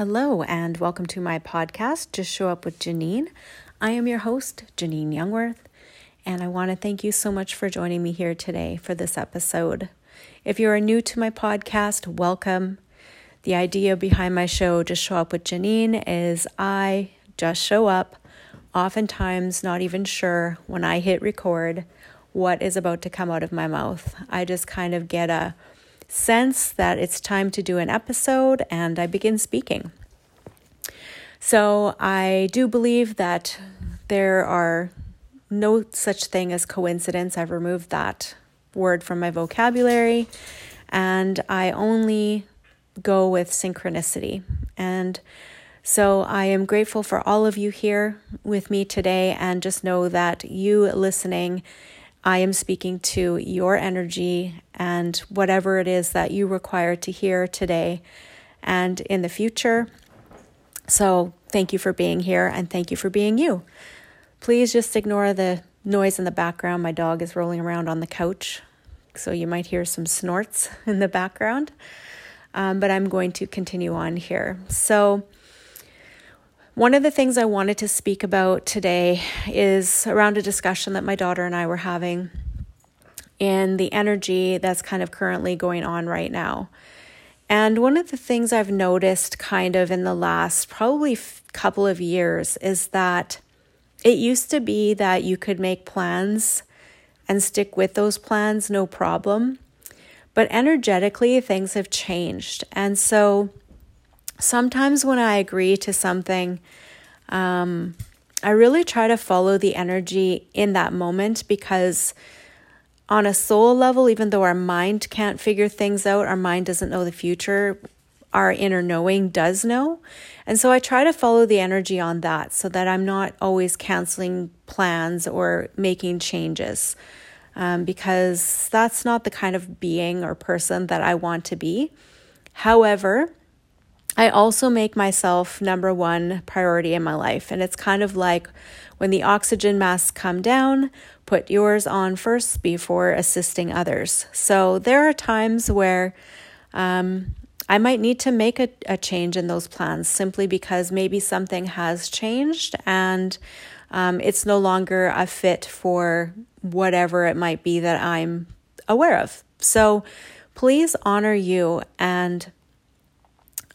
Hello, and welcome to my podcast, Just Show Up with Janine. I am your host, Janine Youngworth, and I want to thank you so much for joining me here today for this episode. If you are new to my podcast, welcome. The idea behind my show, Just Show Up with Janine, is I just show up, oftentimes not even sure when I hit record what is about to come out of my mouth. I just kind of get a sense that it's time to do an episode and I begin speaking. So I do believe that there are no such thing as coincidence. I've removed that word from my vocabulary and I only go with synchronicity. And so I am grateful for all of you here with me today and just know that you listening I am speaking to your energy and whatever it is that you require to hear today and in the future. So, thank you for being here and thank you for being you. Please just ignore the noise in the background. My dog is rolling around on the couch, so you might hear some snorts in the background. Um, but I'm going to continue on here. So, one of the things I wanted to speak about today is around a discussion that my daughter and I were having and the energy that's kind of currently going on right now. And one of the things I've noticed kind of in the last probably f- couple of years is that it used to be that you could make plans and stick with those plans no problem. But energetically, things have changed. And so sometimes when I agree to something, um, I really try to follow the energy in that moment because, on a soul level, even though our mind can't figure things out, our mind doesn't know the future, our inner knowing does know. And so I try to follow the energy on that so that I'm not always canceling plans or making changes um, because that's not the kind of being or person that I want to be. However, I also make myself number one priority in my life. And it's kind of like when the oxygen masks come down, put yours on first before assisting others. So there are times where um, I might need to make a, a change in those plans simply because maybe something has changed and um, it's no longer a fit for whatever it might be that I'm aware of. So please honor you and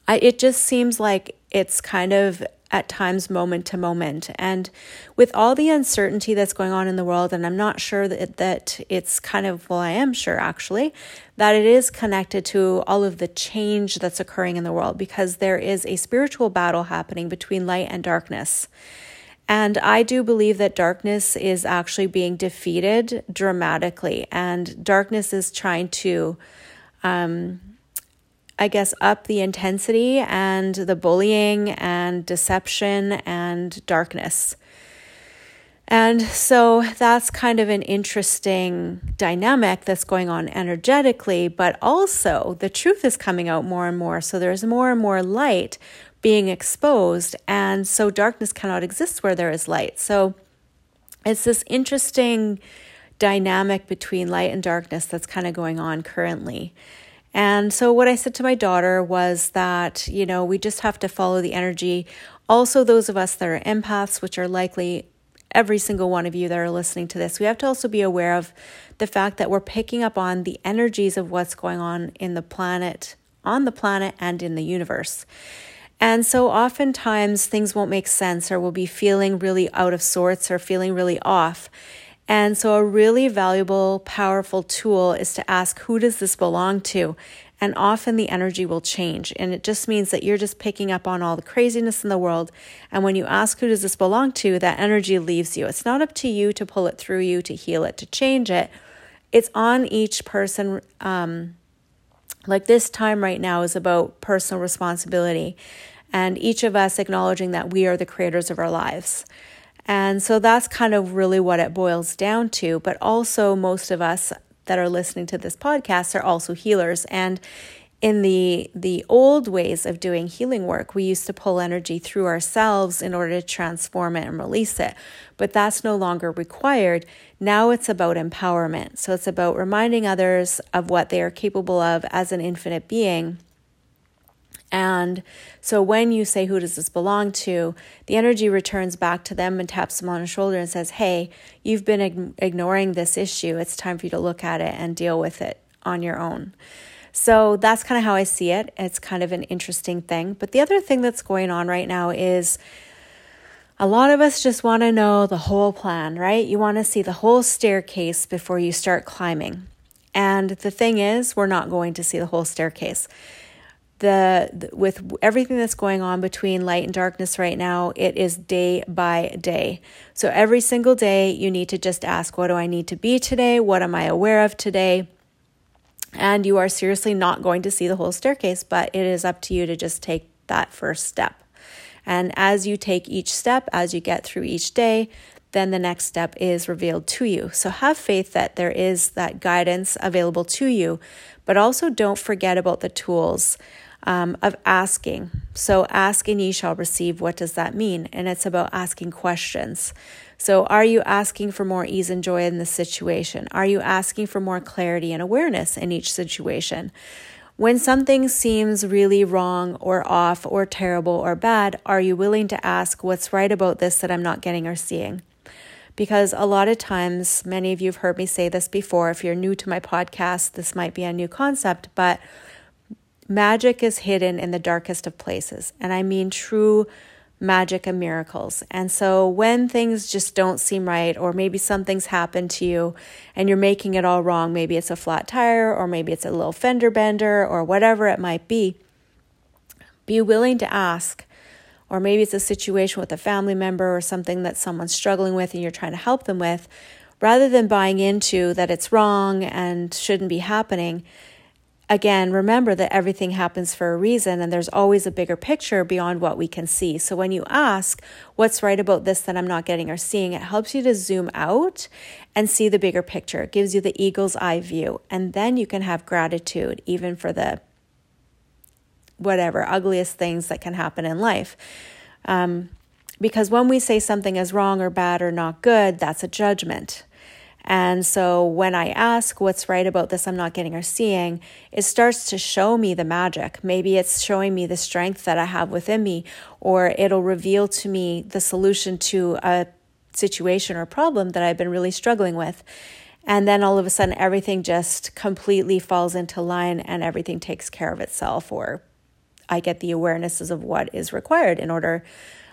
I, it just seems like it's kind of at times moment to moment. And with all the uncertainty that's going on in the world, and I'm not sure that, that it's kind of, well, I am sure actually, that it is connected to all of the change that's occurring in the world because there is a spiritual battle happening between light and darkness. And I do believe that darkness is actually being defeated dramatically, and darkness is trying to. Um, I guess, up the intensity and the bullying and deception and darkness. And so that's kind of an interesting dynamic that's going on energetically, but also the truth is coming out more and more. So there's more and more light being exposed. And so darkness cannot exist where there is light. So it's this interesting dynamic between light and darkness that's kind of going on currently. And so, what I said to my daughter was that, you know, we just have to follow the energy. Also, those of us that are empaths, which are likely every single one of you that are listening to this, we have to also be aware of the fact that we're picking up on the energies of what's going on in the planet, on the planet, and in the universe. And so, oftentimes, things won't make sense, or we'll be feeling really out of sorts or feeling really off. And so, a really valuable, powerful tool is to ask, who does this belong to? And often the energy will change. And it just means that you're just picking up on all the craziness in the world. And when you ask, who does this belong to, that energy leaves you. It's not up to you to pull it through you, to heal it, to change it. It's on each person. Um, like this time right now is about personal responsibility and each of us acknowledging that we are the creators of our lives. And so that's kind of really what it boils down to. But also, most of us that are listening to this podcast are also healers. And in the the old ways of doing healing work, we used to pull energy through ourselves in order to transform it and release it. But that's no longer required. Now it's about empowerment. So it's about reminding others of what they are capable of as an infinite being And so when you say, Who does this belong to? the energy returns back to them and taps them on the shoulder and says, Hey, you've been ig- ignoring this issue. It's time for you to look at it and deal with it on your own. So that's kind of how I see it. It's kind of an interesting thing. But the other thing that's going on right now is a lot of us just want to know the whole plan, right? You want to see the whole staircase before you start climbing. And the thing is, we're not going to see the whole staircase the, the, with everything that's going on between light and darkness right now it is day by day. So every single day you need to just ask what do i need to be today? What am i aware of today? And you are seriously not going to see the whole staircase but it is up to you to just take that first step. And as you take each step as you get through each day then the next step is revealed to you. So have faith that there is that guidance available to you, but also don't forget about the tools um, of asking. So, ask and ye shall receive. What does that mean? And it's about asking questions. So, are you asking for more ease and joy in the situation? Are you asking for more clarity and awareness in each situation? When something seems really wrong or off or terrible or bad, are you willing to ask what's right about this that I'm not getting or seeing? Because a lot of times, many of you have heard me say this before. If you're new to my podcast, this might be a new concept, but Magic is hidden in the darkest of places, and I mean true magic and miracles. And so when things just don't seem right, or maybe something's happened to you and you're making it all wrong, maybe it's a flat tire, or maybe it's a little fender bender, or whatever it might be, be willing to ask. Or maybe it's a situation with a family member or something that someone's struggling with and you're trying to help them with, rather than buying into that it's wrong and shouldn't be happening again, remember that everything happens for a reason and there's always a bigger picture beyond what we can see. So when you ask, what's right about this that I'm not getting or seeing, it helps you to zoom out and see the bigger picture. It gives you the eagle's eye view. And then you can have gratitude even for the whatever ugliest things that can happen in life. Um, because when we say something is wrong or bad or not good, that's a judgment. And so when I ask what's right about this I'm not getting or seeing, it starts to show me the magic. Maybe it's showing me the strength that I have within me, or it'll reveal to me the solution to a situation or problem that I've been really struggling with. And then all of a sudden, everything just completely falls into line and everything takes care of itself, or I get the awarenesses of what is required in order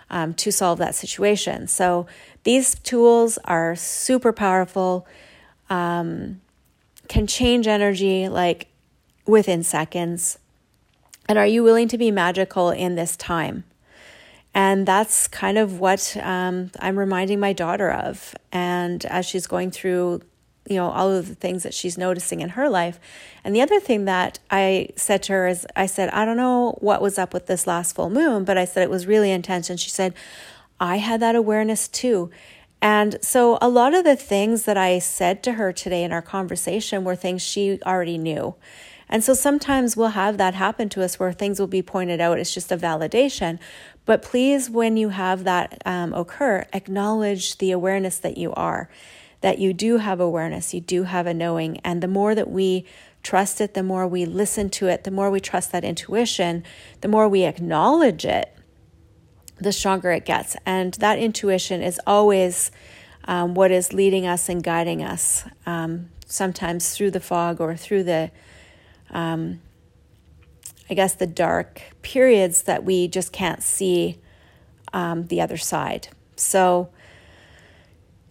um, to solve that situation. So these tools are super powerful, um, can change energy like within seconds. And are you willing to be magical in this time? And that's kind of what um, I'm reminding my daughter of. And as she's going through you know all of the things that she's noticing in her life. And the other thing that i said to her is i said i don't know what was up with this last full moon but i said it was really intense. And she said i had that awareness too. And so a lot of the things that i said to her today in our conversation were things she already knew. And so sometimes we'll have that happen to us where things will be pointed out. It's just a validation. But please when you have that um, occur acknowledge the awareness that you are that you do have awareness, you do have a knowing. And the more that we trust it, the more we listen to it, the more we trust that intuition, the more we acknowledge it, the stronger it gets. And that intuition is always um, what is leading us and guiding us, um, sometimes through the fog or through the, um, I guess, the dark periods that we just can't see um, the other side. So,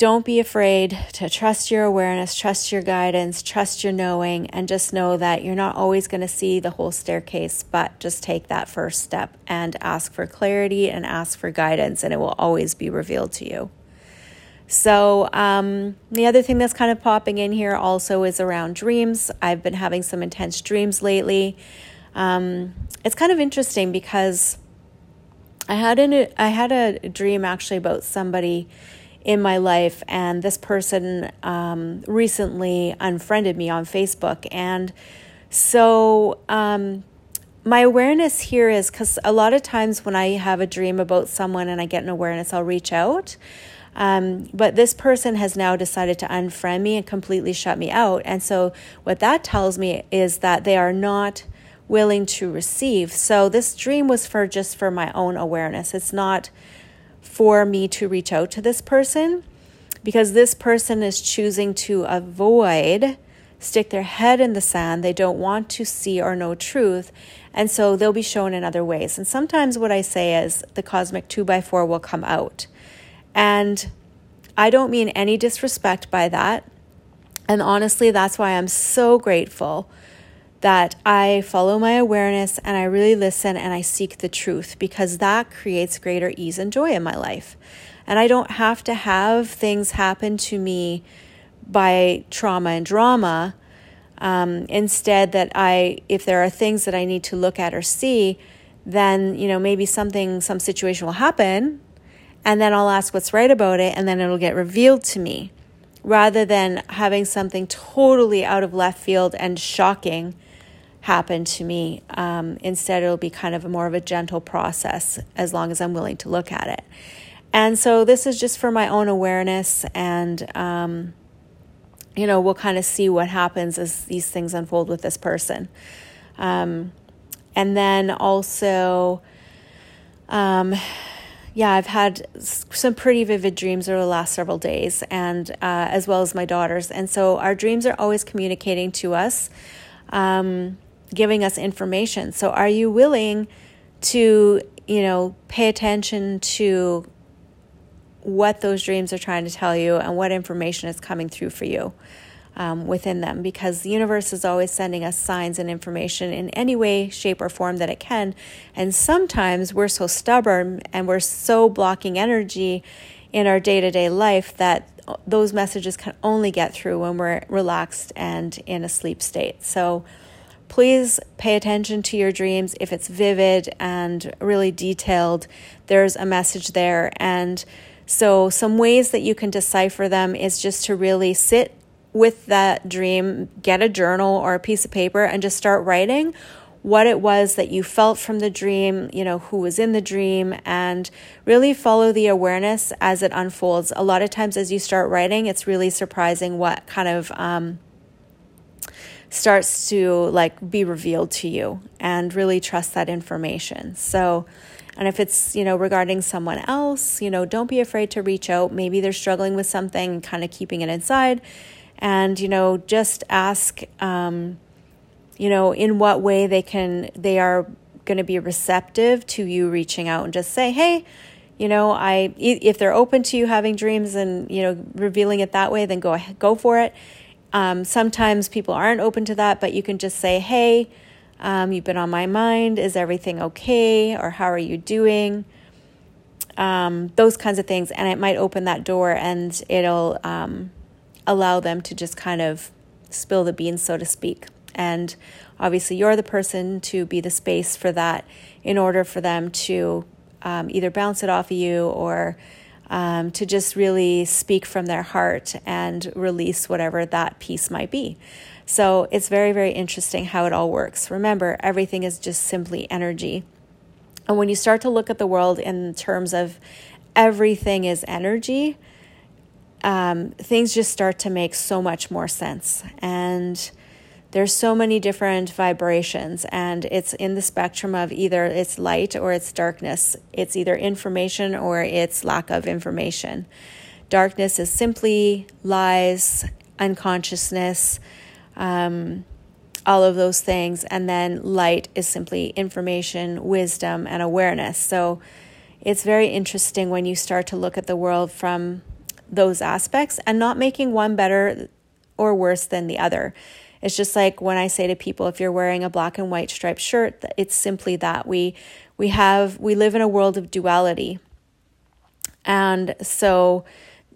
don't be afraid to trust your awareness, trust your guidance, trust your knowing, and just know that you're not always going to see the whole staircase, but just take that first step and ask for clarity and ask for guidance, and it will always be revealed to you. So, um, the other thing that's kind of popping in here also is around dreams. I've been having some intense dreams lately. Um, it's kind of interesting because I had an, I had a dream actually about somebody in my life, and this person um, recently unfriended me on Facebook. And so, um, my awareness here is because a lot of times when I have a dream about someone and I get an awareness, I'll reach out. Um, but this person has now decided to unfriend me and completely shut me out. And so, what that tells me is that they are not willing to receive. So this dream was for just for my own awareness. It's not for me to reach out to this person because this person is choosing to avoid stick their head in the sand. They don't want to see or know truth. And so they'll be shown in other ways. And sometimes what I say is the cosmic 2 by 4 will come out. And I don't mean any disrespect by that. And honestly, that's why I'm so grateful that I follow my awareness and I really listen and I seek the truth because that creates greater ease and joy in my life. And I don't have to have things happen to me by trauma and drama. Um, instead, that I, if there are things that I need to look at or see, then, you know, maybe something, some situation will happen, and then I'll ask what's right about it, and then it'll get revealed to me rather than having something totally out of left field and shocking happen to me. Um, instead, it'll be kind of more of a gentle process as long as I'm willing to look at it. And so, this is just for my own awareness and, um, you know, we'll kind of see what happens as these things unfold with this person. Um, and then also, um, yeah, I've had some pretty vivid dreams over the last several days, and uh, as well as my daughters. And so our dreams are always communicating to us, um, giving us information. So are you willing to, you know, pay attention to what those dreams are trying to tell you and what information is coming through for you um, within them because the universe is always sending us signs and information in any way, shape, or form that it can. And sometimes we're so stubborn and we're so blocking energy in our day to day life that those messages can only get through when we're relaxed and in a sleep state. So, please pay attention to your dreams. If it's vivid and really detailed, there's a message there. And so, some ways that you can decipher them is just to really sit with that dream, get a journal or a piece of paper and just start writing what it was that you felt from the dream, you know, who was in the dream, and really follow the awareness as it unfolds. A lot of times, as you start writing, it's really surprising what kind of um, starts to like be revealed to you, and really trust that information. So, and if it's, you know, regarding someone else, you know, don't be afraid to reach out. Maybe they're struggling with something, kind of keeping it inside. And, you know, just ask, um, you know, in what way they can, they are going to be receptive to you reaching out and just say, hey, you know, I, if they're open to you having dreams and, you know, revealing it that way, then go ahead, go for it. Um, sometimes people aren't open to that, but you can just say, hey, um, you've been on my mind. Is everything okay? Or how are you doing? Um, those kinds of things. And it might open that door and it'll um, allow them to just kind of spill the beans, so to speak. And obviously, you're the person to be the space for that in order for them to um, either bounce it off of you or um, to just really speak from their heart and release whatever that piece might be. So it's very, very interesting how it all works. Remember, everything is just simply energy. And when you start to look at the world in terms of everything is energy, um, things just start to make so much more sense. And there's so many different vibrations, and it's in the spectrum of either it's light or it's darkness. It's either information or it's lack of information. Darkness is simply lies, unconsciousness, um, all of those things. And then light is simply information, wisdom, and awareness. So it's very interesting when you start to look at the world from those aspects and not making one better or worse than the other. It's just like when I say to people if you're wearing a black and white striped shirt, it's simply that we we have we live in a world of duality. And so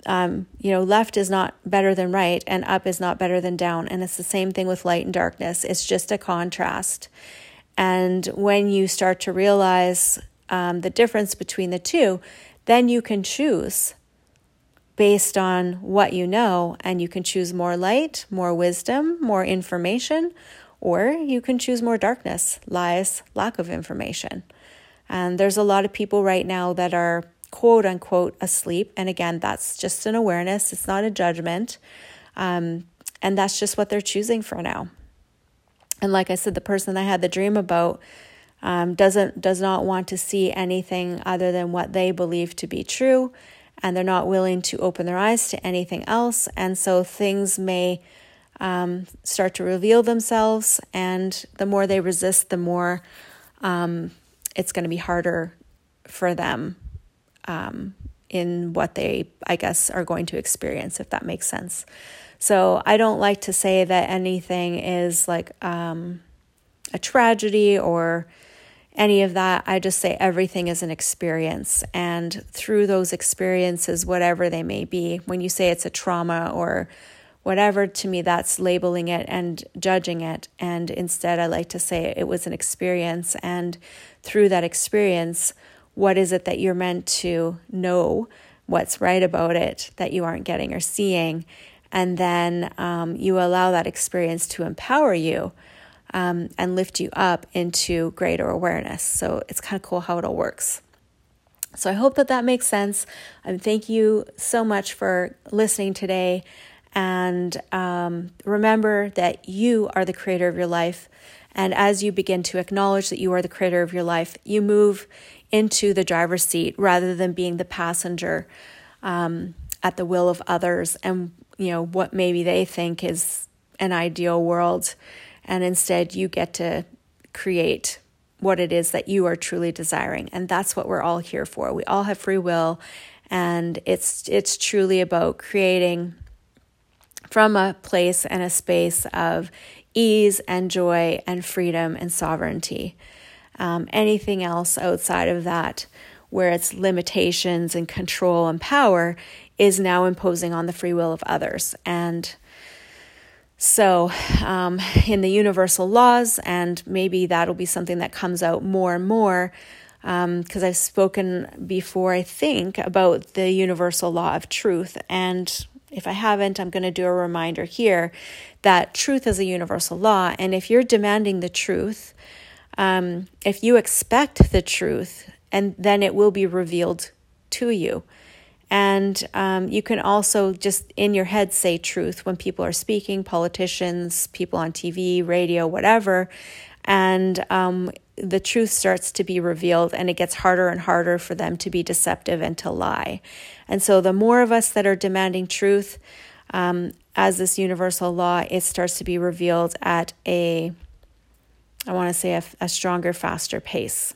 um, you know, left is not better than right, and up is not better than down. And it's the same thing with light and darkness. It's just a contrast. And when you start to realize um, the difference between the two, then you can choose based on what you know, and you can choose more light, more wisdom, more information, or you can choose more darkness, lies, lack of information. And there's a lot of people right now that are quote unquote asleep. And again, that's just an awareness, it's not a judgment. Um, and that's just what they're choosing for now. And like I said, the person I had the dream about um, doesn't does not want to see anything other than what they believe to be true, and they're not willing to open their eyes to anything else. And so things may um, start to reveal themselves, and the more they resist, the more um, it's going to be harder for them um, in what they, I guess, are going to experience, if that makes sense. So I don't like to say that anything is like um, a tragedy or any of that. I just say everything is an experience. And through those experiences, whatever they may be, when you say it's a trauma or whatever, to me, that's labeling it and judging it. And instead, I like to say it was an experience. And through that experience, what is it that you're meant to know? What's right about it that you aren't getting or seeing? And then um, you allow that experience to empower you um, and lift you up into greater awareness. So it's kind of cool how it all works. So I hope that that makes sense. And thank you so much for listening today. And um, remember that you are the creator of your life. And as you begin to acknowledge that you are the creator of your life, you move into the driver's seat rather than being the passenger um, at the will of others and you know what maybe they think is an ideal world and instead you get to create what it is that you are truly desiring and that's what we're all here for we all have free will and it's it's truly about creating from a place and a space of ease and joy and freedom and sovereignty. Um, anything else outside of that, where it's limitations and control and power, is now imposing on the free will of others. And so, um, in the universal laws, and maybe that'll be something that comes out more and more, because um, I've spoken before, I think, about the universal law of truth. And if I haven't, I'm going to do a reminder here that truth is a universal law. And if you're demanding the truth, um, if you expect the truth, and then it will be revealed to you. And um, you can also just in your head say truth when people are speaking, politicians, people on TV, radio, whatever. And um, the truth starts to be revealed, and it gets harder and harder for them to be deceptive and to lie. And so, the more of us that are demanding truth um, as this universal law, it starts to be revealed at a, I want to say, a, a stronger, faster pace.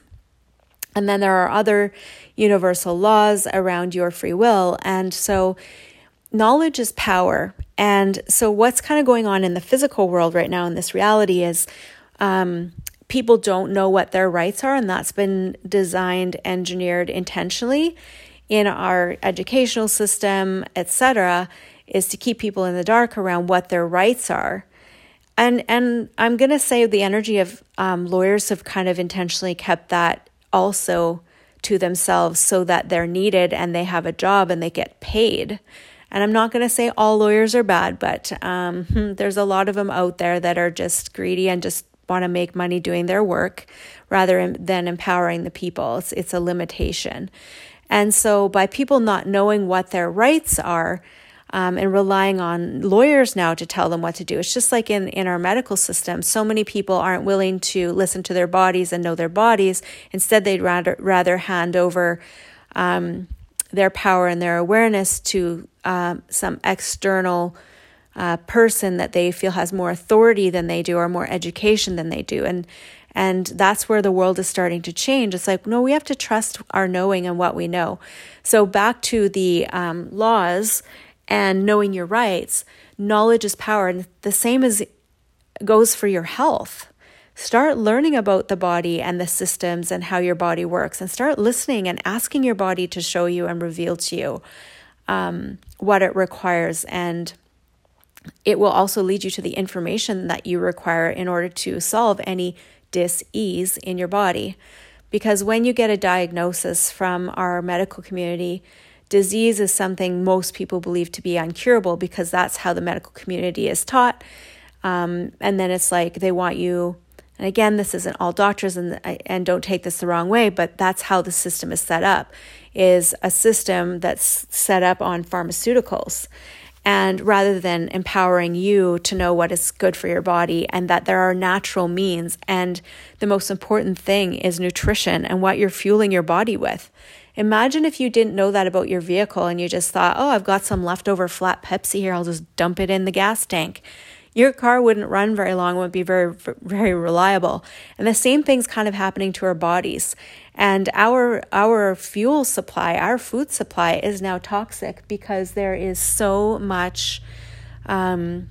And then there are other universal laws around your free will. And so, knowledge is power. And so, what's kind of going on in the physical world right now in this reality is um, people don't know what their rights are, and that's been designed, engineered intentionally in our educational system, etc., is to keep people in the dark around what their rights are. And and I'm gonna say the energy of um, lawyers have kind of intentionally kept that also to themselves so that they're needed and they have a job and they get paid. And I'm not going to say all lawyers are bad, but um, there's a lot of them out there that are just greedy and just want to make money doing their work rather than empowering the people. It's, it's a limitation. And so, by people not knowing what their rights are, um, and relying on lawyers now to tell them what to do. It's just like in, in our medical system. So many people aren't willing to listen to their bodies and know their bodies. Instead, they'd rather, rather hand over um, their power and their awareness to um, some external uh, person that they feel has more authority than they do or more education than they do. And and that's where the world is starting to change. It's like, no, we have to trust our knowing and what we know. So, back to the um, laws and knowing your rights, knowledge is power. And the same as goes for your health. Start learning about the body and the systems and how your body works, and start listening and asking your body to show you and reveal to you um, what it requires. And it will also lead you to the information that you require in order to solve any dis-ease in your body. Because when you get a diagnosis from our medical community, disease is something most people believe to be uncurable because that's how the medical community is taught. Um, and then it's like they want you, and again, this isn't all doctors, and and don't take this the wrong way, but that's how the system is set up, is a system that's set up on pharmaceuticals. and rather than empowering you to know what is good for your body and that there are natural means and the most important thing is nutrition and what you're fueling your body with imagine if you didn't know that about your vehicle and you just thought oh i've got some leftover flat pepsi here i'll just dump it in the gas tank your car wouldn't run very long, wouldn't be very, very reliable. And the same thing's kind of happening to our bodies. And our our fuel supply, our food supply is now toxic because there is so much um,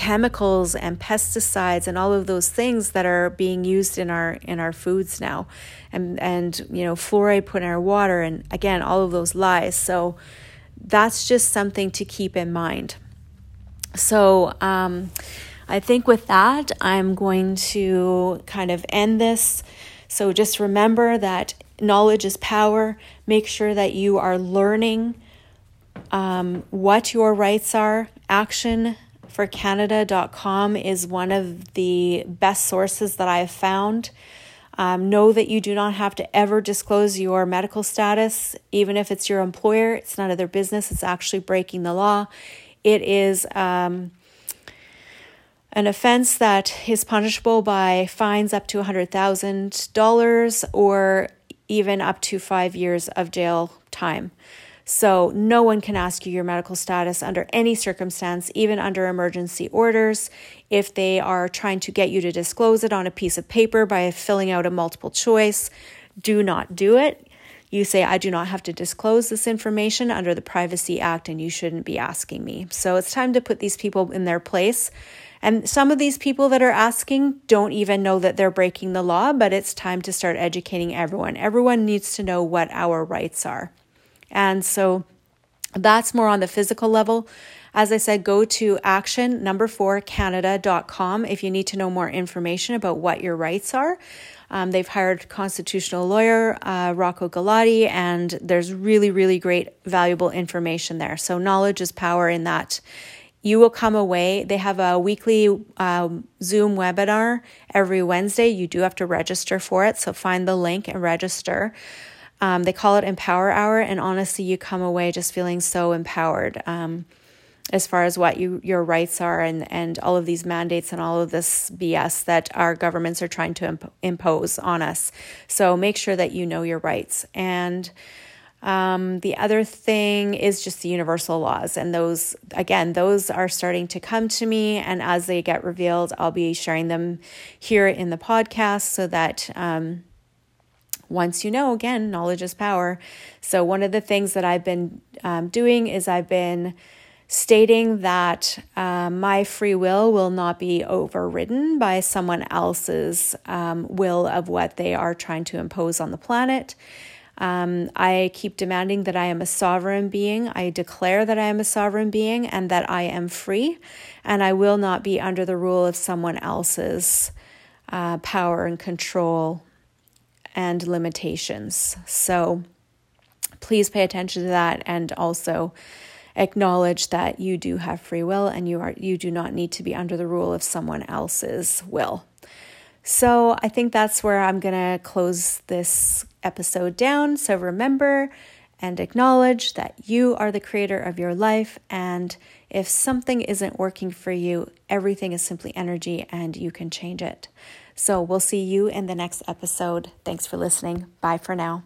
chemicals and pesticides and all of those things that are being used in our in our foods now and and you know fluoride put in our water and again all of those lies so that's just something to keep in mind so, um, I think with that, I'm going to kind of end this. So, just remember that knowledge is power. Make sure that you are learning um, what your rights are. Action for Canada.com is one of the best sources that I have found. Um, know that you do not have to ever disclose your medical status, even if it's your employer. It's none of their business. It's actually breaking the law. It is um, an offense that is punishable by fines up to $100,000 or even up to five years of jail time. So, no one can ask you your medical status under any circumstance, even under emergency orders. If they are trying to get you to disclose it on a piece of paper by filling out a multiple choice, do not do it you say, I do not have to disclose this information under the Privacy Act and you shouldn't be asking me. So it's time to put these people in their place. And some of these people that are asking don't even know that they're breaking the law, but it's time to start educating everyone. Everyone needs to know what our rights are. And so that's more on the physical level. As I said, go to action number four Canada.com if you need to know more information about what your rights are. Um, they've hired constitutional lawyer uh, Rocco Galati, and there's really, really great, valuable information there. So, knowledge is power in that. You will come away. They have a weekly um, Zoom webinar every Wednesday. You do have to register for it. So, find the link and register. Um, they call it Empower Hour, and honestly, you come away just feeling so empowered. Um, as far as what you your rights are and and all of these mandates and all of this BS that our governments are trying to imp- impose on us. So make sure that you know your rights and. Um, the other thing is just the universal laws, and those again, those are starting to come to me. And as they get revealed, I'll be sharing them here in the podcast so that um, once you know, again, knowledge is power. So, one of the things that I've been um, doing is I've been stating that uh, my free will will not be overridden by someone else's um, will of what they are trying to impose on the planet. Um, I keep demanding that I am a sovereign being. I declare that I am a sovereign being and that I am free, and I will not be under the rule of someone else's uh, power and control and limitations. So please pay attention to that and also acknowledge that you do have free will and you are you do not need to be under the rule of someone else's will. So, I think that's where I'm going to close this episode down. So, remember and acknowledge that you are the creator of your life and if something isn't working for you, everything is simply energy and you can change it. So, we'll see you in the next episode. Thanks for listening. Bye for now.